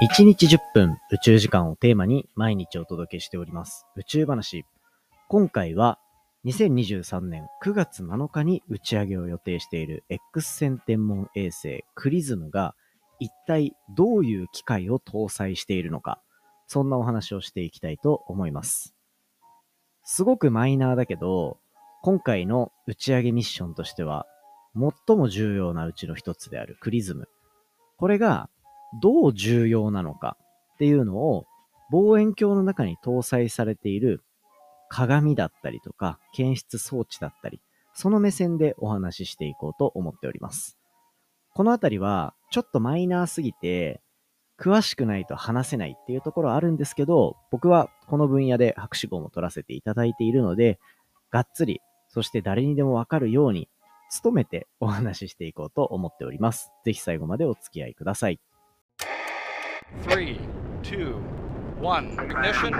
1日10分宇宙時間をテーマに毎日お届けしております宇宙話。今回は2023年9月7日に打ち上げを予定している X 線天文衛星クリズムが一体どういう機械を搭載しているのか、そんなお話をしていきたいと思います。すごくマイナーだけど、今回の打ち上げミッションとしては最も重要なうちの一つであるクリズム。これがどう重要なのかっていうのを望遠鏡の中に搭載されている鏡だったりとか検出装置だったり、その目線でお話ししていこうと思っております。このあたりはちょっとマイナーすぎて詳しくないと話せないっていうところあるんですけど、僕はこの分野で博士号も取らせていただいているので、がっつり、そして誰にでもわかるように努めてお話ししていこうと思っております。ぜひ最後までお付き合いください。3, 2, 1, ignition.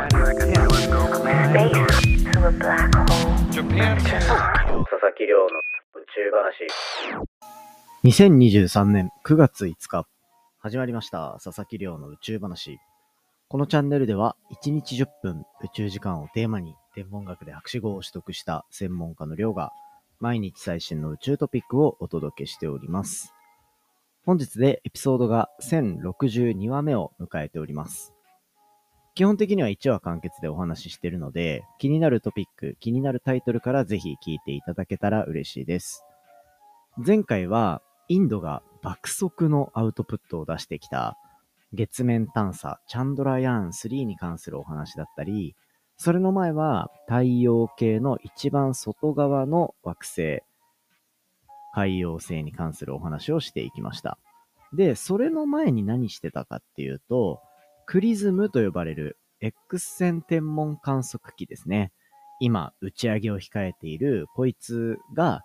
Japan. 佐々木亮の宇宙話。2023年9月5日、始まりました。佐々木亮の宇宙話。このチャンネルでは、1日10分宇宙時間をテーマに、天文学で博士号を取得した専門家の亮が、毎日最新の宇宙トピックをお届けしております。本日でエピソードが1062話目を迎えております。基本的には1話完結でお話ししているので、気になるトピック、気になるタイトルからぜひ聞いていただけたら嬉しいです。前回は、インドが爆速のアウトプットを出してきた月面探査チャンドラヤーン3に関するお話だったり、それの前は太陽系の一番外側の惑星、海洋星に関するお話をしていきました。で、それの前に何してたかっていうと、クリズムと呼ばれる X 線天文観測機ですね。今、打ち上げを控えているこいつが、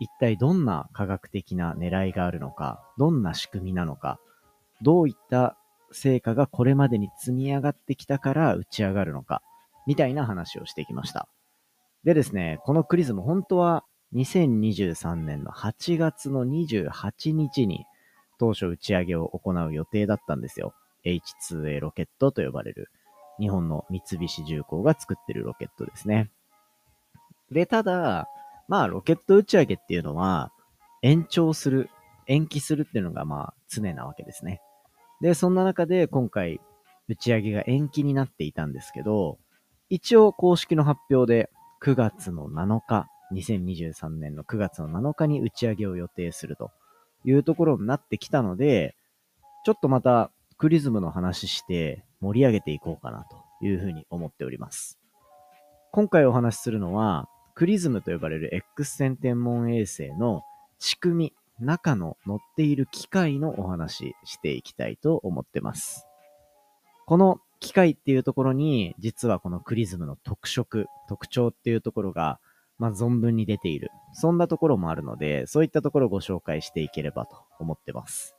一体どんな科学的な狙いがあるのか、どんな仕組みなのか、どういった成果がこれまでに積み上がってきたから打ち上がるのか、みたいな話をしてきました。でですね、このクリズム本当は2023年の8月の28日に当初打ち上げを行う予定だったんですよ。H2A ロケットと呼ばれる日本の三菱重工が作ってるロケットですね。で、ただ、まあロケット打ち上げっていうのは延長する、延期するっていうのがまあ常なわけですね。で、そんな中で今回打ち上げが延期になっていたんですけど、一応公式の発表で9月の7日、2023年の9月の7日に打ち上げを予定するというところになってきたので、ちょっとまたクリズムの話して盛り上げていこうかなというふうに思っております。今回お話しするのは、クリズムと呼ばれる X 線天文衛星の仕組み、中の乗っている機械のお話していきたいと思ってます。この機械っていうところに、実はこのクリズムの特色、特徴っていうところがまあ、存分に出ている。そんなところもあるので、そういったところをご紹介していければと思ってます。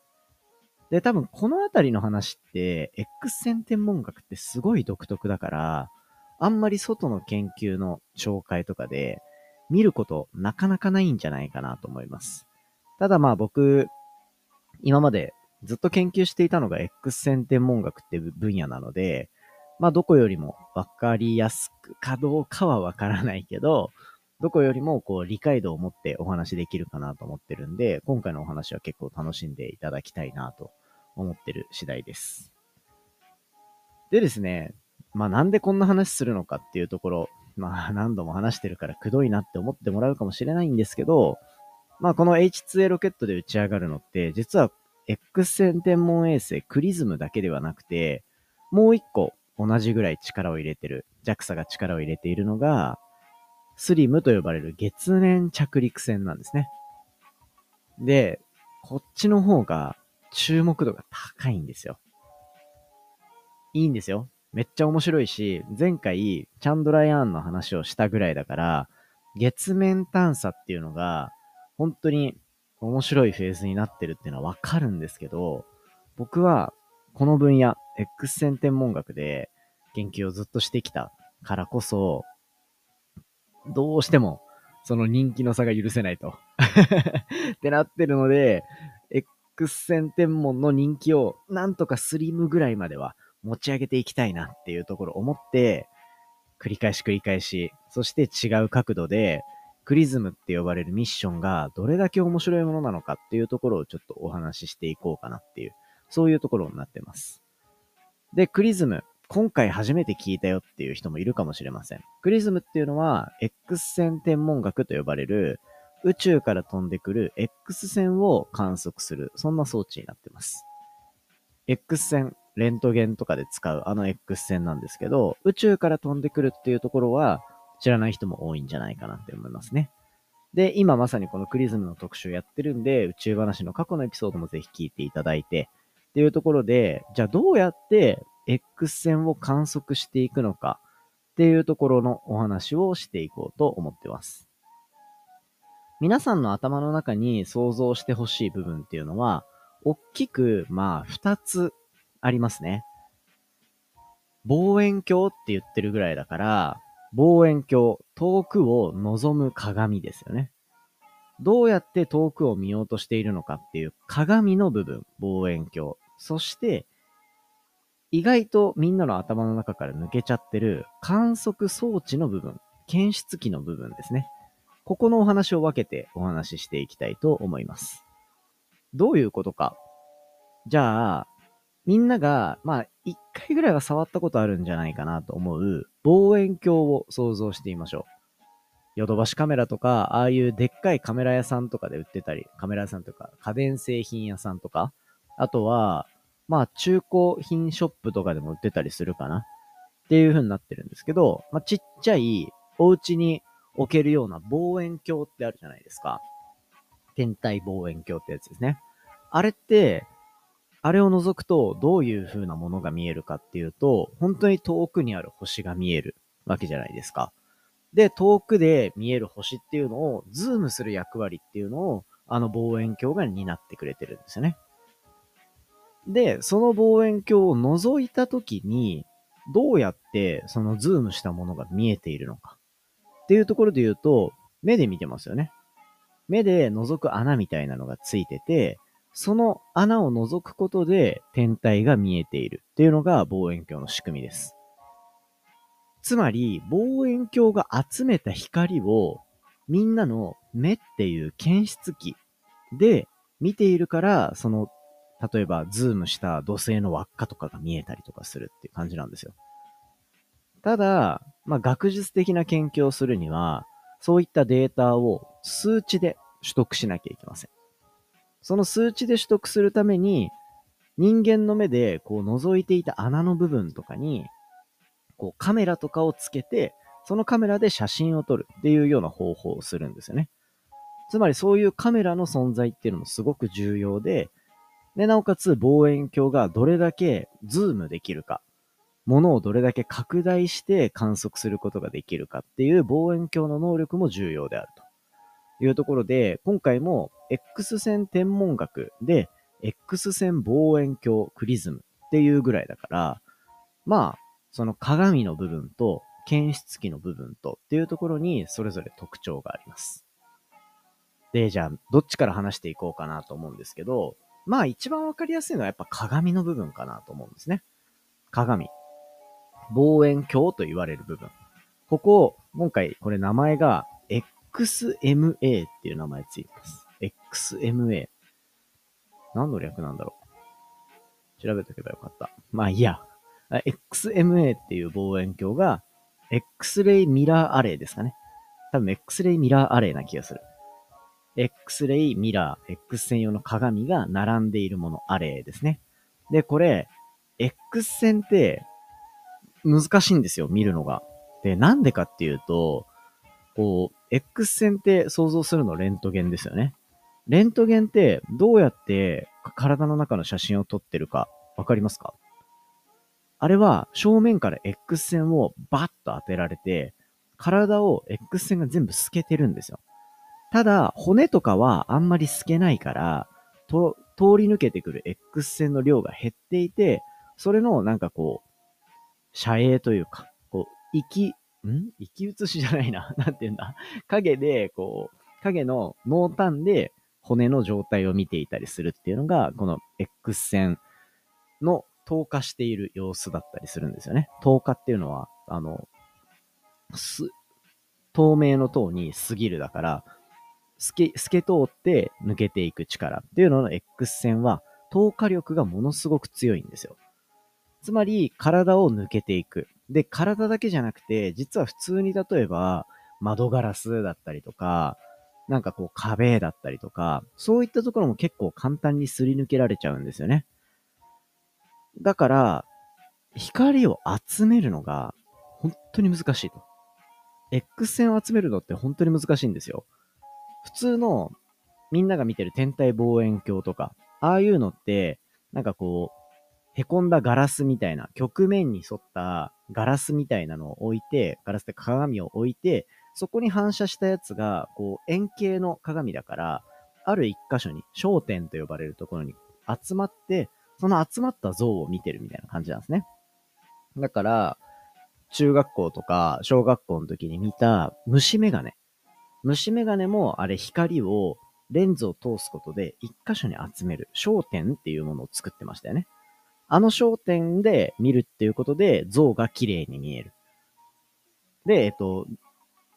で、多分このあたりの話って、X 線天文学ってすごい独特だから、あんまり外の研究の紹介とかで見ることなかなかないんじゃないかなと思います。ただまあ僕、今までずっと研究していたのが X 線天文学って分野なので、まあどこよりもわかりやすくかどうかはわからないけど、どこよりもこう理解度を持ってお話できるかなと思ってるんで、今回のお話は結構楽しんでいただきたいなと思ってる次第です。でですね、まあなんでこんな話するのかっていうところ、まあ何度も話してるからくどいなって思ってもらうかもしれないんですけど、まあこの H2A ロケットで打ち上がるのって、実は X 線天文衛星クリズムだけではなくて、もう一個同じぐらい力を入れてる、JAXA が力を入れているのが、スリムと呼ばれる月面着陸船なんですね。で、こっちの方が注目度が高いんですよ。いいんですよ。めっちゃ面白いし、前回、チャンドラヤーンの話をしたぐらいだから、月面探査っていうのが、本当に面白いフェーズになってるっていうのはわかるんですけど、僕は、この分野、X 線天文学で研究をずっとしてきたからこそ、どうしても、その人気の差が許せないと ってなってるので、X 線天文の人気をなんとかスリムぐらいまでは持ち上げていきたいなっていうところを思って、繰り返し繰り返し、そして違う角度で、クリズムって呼ばれるミッションがどれだけ面白いものなのかっていうところをちょっとお話ししていこうかなっていう、そういうところになってます。で、クリズム。今回初めて聞いたよっていう人もいるかもしれません。クリズムっていうのは、X 線天文学と呼ばれる、宇宙から飛んでくる X 線を観測する、そんな装置になってます。X 線、レントゲンとかで使うあの X 線なんですけど、宇宙から飛んでくるっていうところは知らない人も多いんじゃないかなって思いますね。で、今まさにこのクリズムの特集やってるんで、宇宙話の過去のエピソードもぜひ聞いていただいて、っていうところで、じゃあどうやって X 線を観測していくのかっていうところのお話をしていこうと思ってます。皆さんの頭の中に想像してほしい部分っていうのは、大きく、まあ、二つありますね。望遠鏡って言ってるぐらいだから、望遠鏡、遠くを望む鏡ですよね。どうやって遠くを見ようとしているのかっていう鏡の部分、望遠鏡。そして、意外とみんなの頭の中から抜けちゃってる観測装置の部分、検出器の部分ですね。ここのお話を分けてお話ししていきたいと思います。どういうことか。じゃあ、みんなが、まあ、一回ぐらいは触ったことあるんじゃないかなと思う望遠鏡を想像してみましょう。ヨドバシカメラとか、ああいうでっかいカメラ屋さんとかで売ってたり、カメラ屋さんとか、家電製品屋さんとか、あとは、まあ、中古品ショップとかでも売ってたりするかなっていう風になってるんですけど、まあ、ちっちゃいお家に置けるような望遠鏡ってあるじゃないですか。天体望遠鏡ってやつですね。あれって、あれを覗くとどういう風なものが見えるかっていうと、本当に遠くにある星が見えるわけじゃないですか。で、遠くで見える星っていうのをズームする役割っていうのを、あの望遠鏡が担ってくれてるんですよね。で、その望遠鏡を覗いたときに、どうやってそのズームしたものが見えているのか。っていうところで言うと、目で見てますよね。目で覗く穴みたいなのがついてて、その穴を覗くことで天体が見えているっていうのが望遠鏡の仕組みです。つまり、望遠鏡が集めた光をみんなの目っていう検出器で見ているから、その、例えばズームした土星の輪っかとかが見えたりとかするっていう感じなんですよ。ただ、まあ、学術的な研究をするには、そういったデータを数値で取得しなきゃいけません。その数値で取得するために、人間の目でこう覗いていた穴の部分とかに、こうカメラとかをつけて、そのカメラで写真を撮るっていうような方法をするんですよね。つまりそういうカメラの存在っていうのもすごく重要で、で、なおかつ望遠鏡がどれだけズームできるか。ものをどれだけ拡大して観測することができるかっていう望遠鏡の能力も重要であるというところで、今回も X 線天文学で X 線望遠鏡クリズムっていうぐらいだから、まあ、その鏡の部分と検出器の部分とっていうところにそれぞれ特徴があります。で、じゃあ、どっちから話していこうかなと思うんですけど、まあ一番わかりやすいのはやっぱ鏡の部分かなと思うんですね。鏡。望遠鏡と言われる部分。ここを、今回これ名前が XMA っていう名前ついてます。XMA。何の略なんだろう。調べとけばよかった。まあいいや。XMA っていう望遠鏡が X レイミラーアレイですかね。多分 X レイミラーアレイな気がする。X レイミラー、X 線用の鏡が並んでいるもの、アレイですね。で、これ、X 線って難しいんですよ、見るのが。で、なんでかっていうと、こう、X 線って想像するのレントゲンですよね。レントゲンってどうやって体の中の写真を撮ってるかわかりますか？あれは正面から X 線をバッと当てられて、体を X 線が全部透けてるんですよ。ただ、骨とかはあんまり透けないから、と、通り抜けてくる X 線の量が減っていて、それのなんかこう、遮影というか、こう、生き、ん？生き写しじゃないな。なんて言うんだ。影で、こう、影の濃淡で骨の状態を見ていたりするっていうのが、この X 線の透過している様子だったりするんですよね。透過っていうのは、あの、す、透明の塔に過ぎるだから、透け、透け通って抜けていく力っていうのの X 線は、透過力がものすごく強いんですよ。つまり、体を抜けていく。で、体だけじゃなくて、実は普通に例えば、窓ガラスだったりとか、なんかこう壁だったりとか、そういったところも結構簡単にすり抜けられちゃうんですよね。だから、光を集めるのが本当に難しいと。X 線を集めるのって本当に難しいんですよ。普通のみんなが見てる天体望遠鏡とか、ああいうのって、なんかこう、凹んだガラスみたいな、曲面に沿ったガラスみたいなのを置いて、ガラスって鏡を置いて、そこに反射したやつが、こう、円形の鏡だから、ある一箇所に、焦点と呼ばれるところに集まって、その集まった像を見てるみたいな感じなんですね。だから、中学校とか小学校の時に見た虫眼鏡。虫眼鏡もあれ光をレンズを通すことで一箇所に集める焦点っていうものを作ってましたよね。あの焦点で見るっていうことで像が綺麗に見える。で、えっと、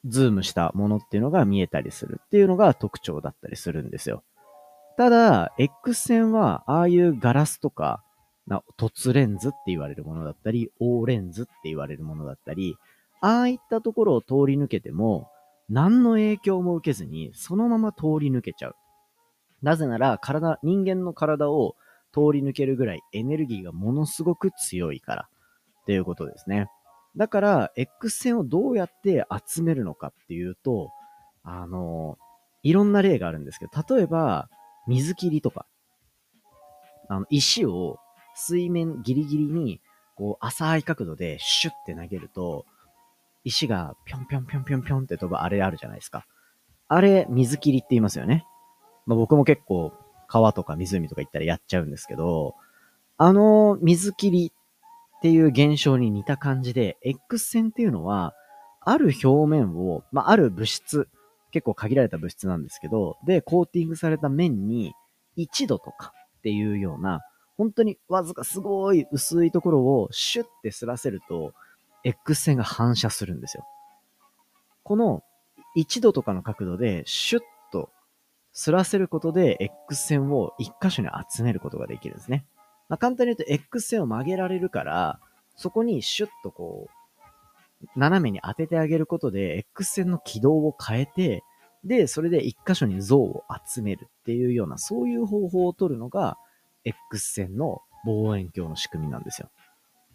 ズームしたものっていうのが見えたりするっていうのが特徴だったりするんですよ。ただ、X 線は、ああいうガラスとか、な凸レンズって言われるものだったり、凹レンズって言われるものだったり、ああいったところを通り抜けても、何の影響も受けずに、そのまま通り抜けちゃう。なぜなら、体、人間の体を通り抜けるぐらいエネルギーがものすごく強いから、っていうことですね。だから、X 線をどうやって集めるのかっていうと、あの、いろんな例があるんですけど、例えば、水切りとか、あの、石を水面ギリギリに、こう、浅い角度でシュッて投げると、石がぴょんぴょんぴょんぴょんぴょんって飛ぶあれあるじゃないですか。あれ、水切りって言いますよね。まあ、僕も結構、川とか湖とか行ったらやっちゃうんですけど、あの水切りっていう現象に似た感じで、X 線っていうのは、ある表面を、まあ、ある物質、結構限られた物質なんですけど、で、コーティングされた面に1度とかっていうような、本当にわずかすごい薄いところをシュッてすらせると、X 線が反射するんですよ。この1度とかの角度でシュッとすらせることで X 線を1箇所に集めることができるんですね。まあ、簡単に言うと X 線を曲げられるから、そこにシュッとこう、斜めに当ててあげることで X 線の軌道を変えて、で、それで1箇所に像を集めるっていうような、そういう方法を取るのが X 線の望遠鏡の仕組みなんですよ。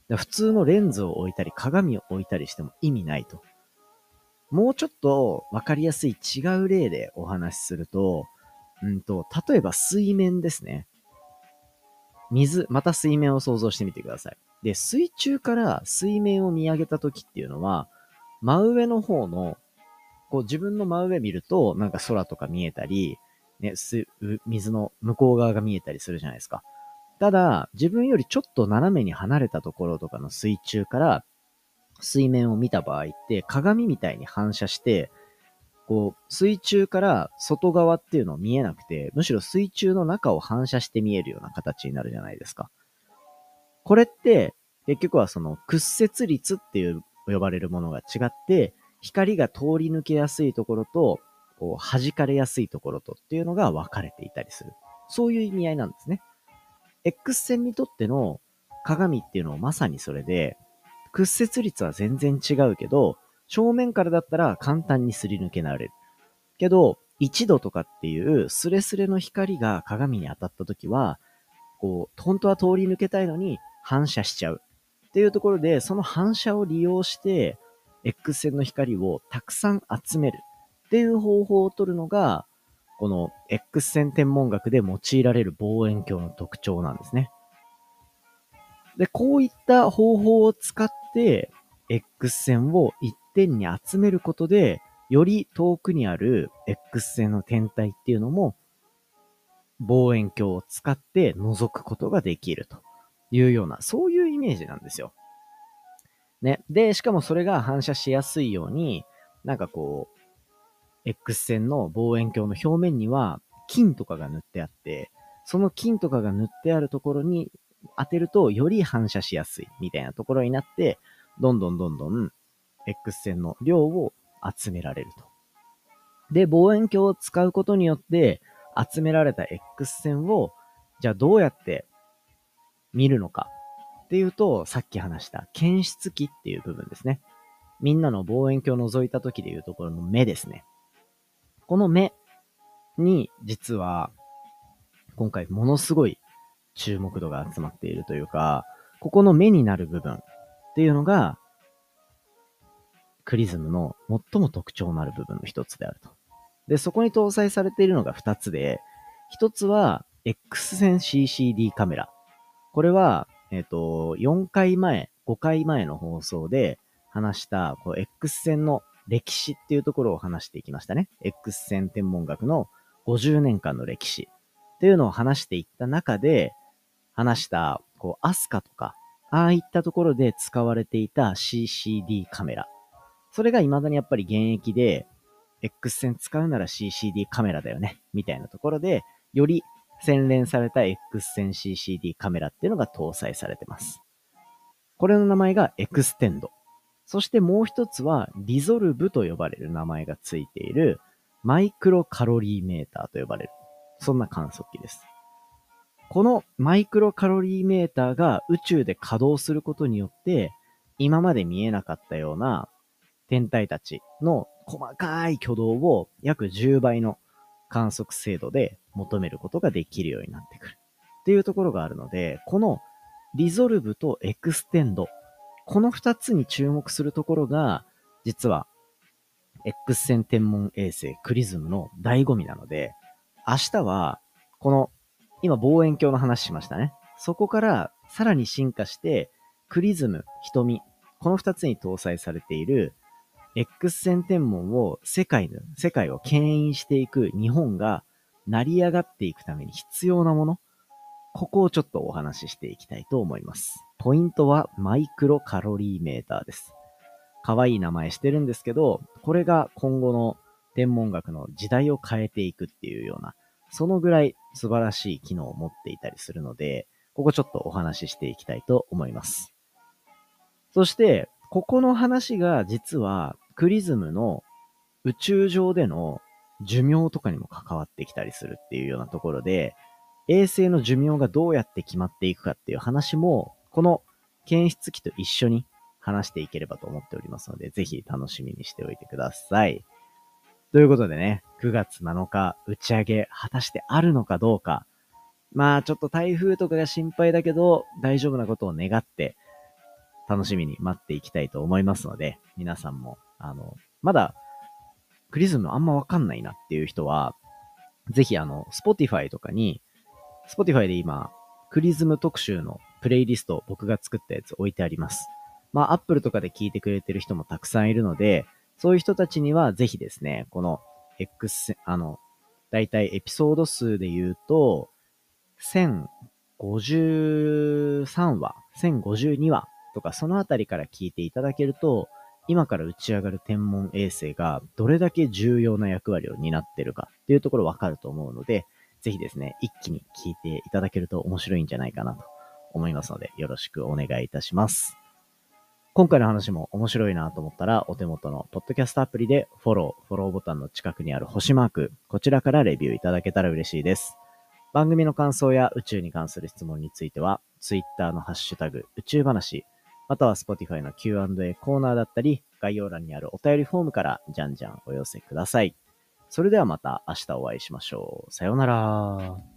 普通のレンズを置いたり鏡を置いたりしても意味ないと。もうちょっとわかりやすい違う例でお話しすると、うんと、例えば水面ですね。水、また水面を想像してみてください。で、水中から水面を見上げた時っていうのは、真上の方の、こう自分の真上見ると、なんか空とか見えたり、ね、水の向こう側が見えたりするじゃないですか。ただ、自分よりちょっと斜めに離れたところとかの水中から水面を見た場合って鏡みたいに反射して、こう、水中から外側っていうのを見えなくて、むしろ水中の中を反射して見えるような形になるじゃないですか。これって、結局はその屈折率っていう呼ばれるものが違って、光が通り抜けやすいところと、こう、弾かれやすいところとっていうのが分かれていたりする。そういう意味合いなんですね。X 線にとっての鏡っていうのはまさにそれで、屈折率は全然違うけど、正面からだったら簡単にすり抜けられる。けど、1度とかっていうスレスレの光が鏡に当たった時は、こう、本当は通り抜けたいのに反射しちゃう。っていうところで、その反射を利用して、X 線の光をたくさん集めるっていう方法を取るのが、この X 線天文学で用いられる望遠鏡の特徴なんですね。で、こういった方法を使って、X 線を一点に集めることで、より遠くにある X 線の天体っていうのも、望遠鏡を使って覗くことができるというような、そういうイメージなんですよ。ね。で、しかもそれが反射しやすいように、なんかこう、X 線の望遠鏡の表面には金とかが塗ってあって、その金とかが塗ってあるところに当てるとより反射しやすいみたいなところになって、どんどんどんどん X 線の量を集められると。で、望遠鏡を使うことによって集められた X 線を、じゃあどうやって見るのかっていうと、さっき話した検出器っていう部分ですね。みんなの望遠鏡を覗いた時でいうところの目ですね。この目に実は今回ものすごい注目度が集まっているというか、ここの目になる部分っていうのが、クリズムの最も特徴のある部分の一つであると。で、そこに搭載されているのが二つで、一つは X 線 CCD カメラ。これは、えっ、ー、と、4回前、5回前の放送で話した、こう X 線の歴史っていうところを話していきましたね。X 線天文学の50年間の歴史っていうのを話していった中で、話した、こう、アスカとか、ああいったところで使われていた CCD カメラ。それが未だにやっぱり現役で、X 線使うなら CCD カメラだよね、みたいなところで、より洗練された X 線 CCD カメラっていうのが搭載されてます。これの名前がエクステンド。そしてもう一つは、リゾルブと呼ばれる名前がついている、マイクロカロリーメーターと呼ばれる。そんな観測器です。このマイクロカロリーメーターが宇宙で稼働することによって、今まで見えなかったような天体たちの細かい挙動を約10倍の観測精度で求めることができるようになってくる。っていうところがあるので、このリゾルブとエクステンド、この二つに注目するところが、実は X 線天文衛星クリズムの醍醐味なので、明日はこの今望遠鏡の話しましたね。そこからさらに進化して、クリズム、瞳、この二つに搭載されている X 線天文を世界の、世界を牽引していく日本が成り上がっていくために必要なもの、ここをちょっとお話ししていきたいと思います。ポイントはマイクロカロリーメーターです。可愛い名前してるんですけど、これが今後の天文学の時代を変えていくっていうような、そのぐらい素晴らしい機能を持っていたりするので、ここちょっとお話ししていきたいと思います。そして、ここの話が実はクリズムの宇宙上での寿命とかにも関わってきたりするっていうようなところで、衛星の寿命がどうやって決まっていくかっていう話も、この検出器と一緒に話していければと思っておりますので、ぜひ楽しみにしておいてください。ということでね、9月7日打ち上げ果たしてあるのかどうか。まあちょっと台風とかが心配だけど、大丈夫なことを願って、楽しみに待っていきたいと思いますので、皆さんも、あの、まだ、クリズムあんまわかんないなっていう人は、ぜひあの、Spotify とかに、Spotify で今、クリズム特集のプレイリスト僕が作ったやつ置いてあります。まあ、Apple とかで聞いてくれてる人もたくさんいるので、そういう人たちにはぜひですね、この X、あの、だいたいエピソード数で言うと、1053話、1052話とかそのあたりから聞いていただけると、今から打ち上がる天文衛星がどれだけ重要な役割を担ってるかっていうところわかると思うので、ぜひですね、一気に聞いていただけると面白いんじゃないかなと思いますので、よろしくお願いいたします。今回の話も面白いなと思ったら、お手元のポッドキャストアプリでフォロー、フォローボタンの近くにある星マーク、こちらからレビューいただけたら嬉しいです。番組の感想や宇宙に関する質問については、Twitter のハッシュタグ、宇宙話、または Spotify の Q&A コーナーだったり、概要欄にあるお便りフォームからじゃんじゃんお寄せください。それではまた明日お会いしましょう。さようなら。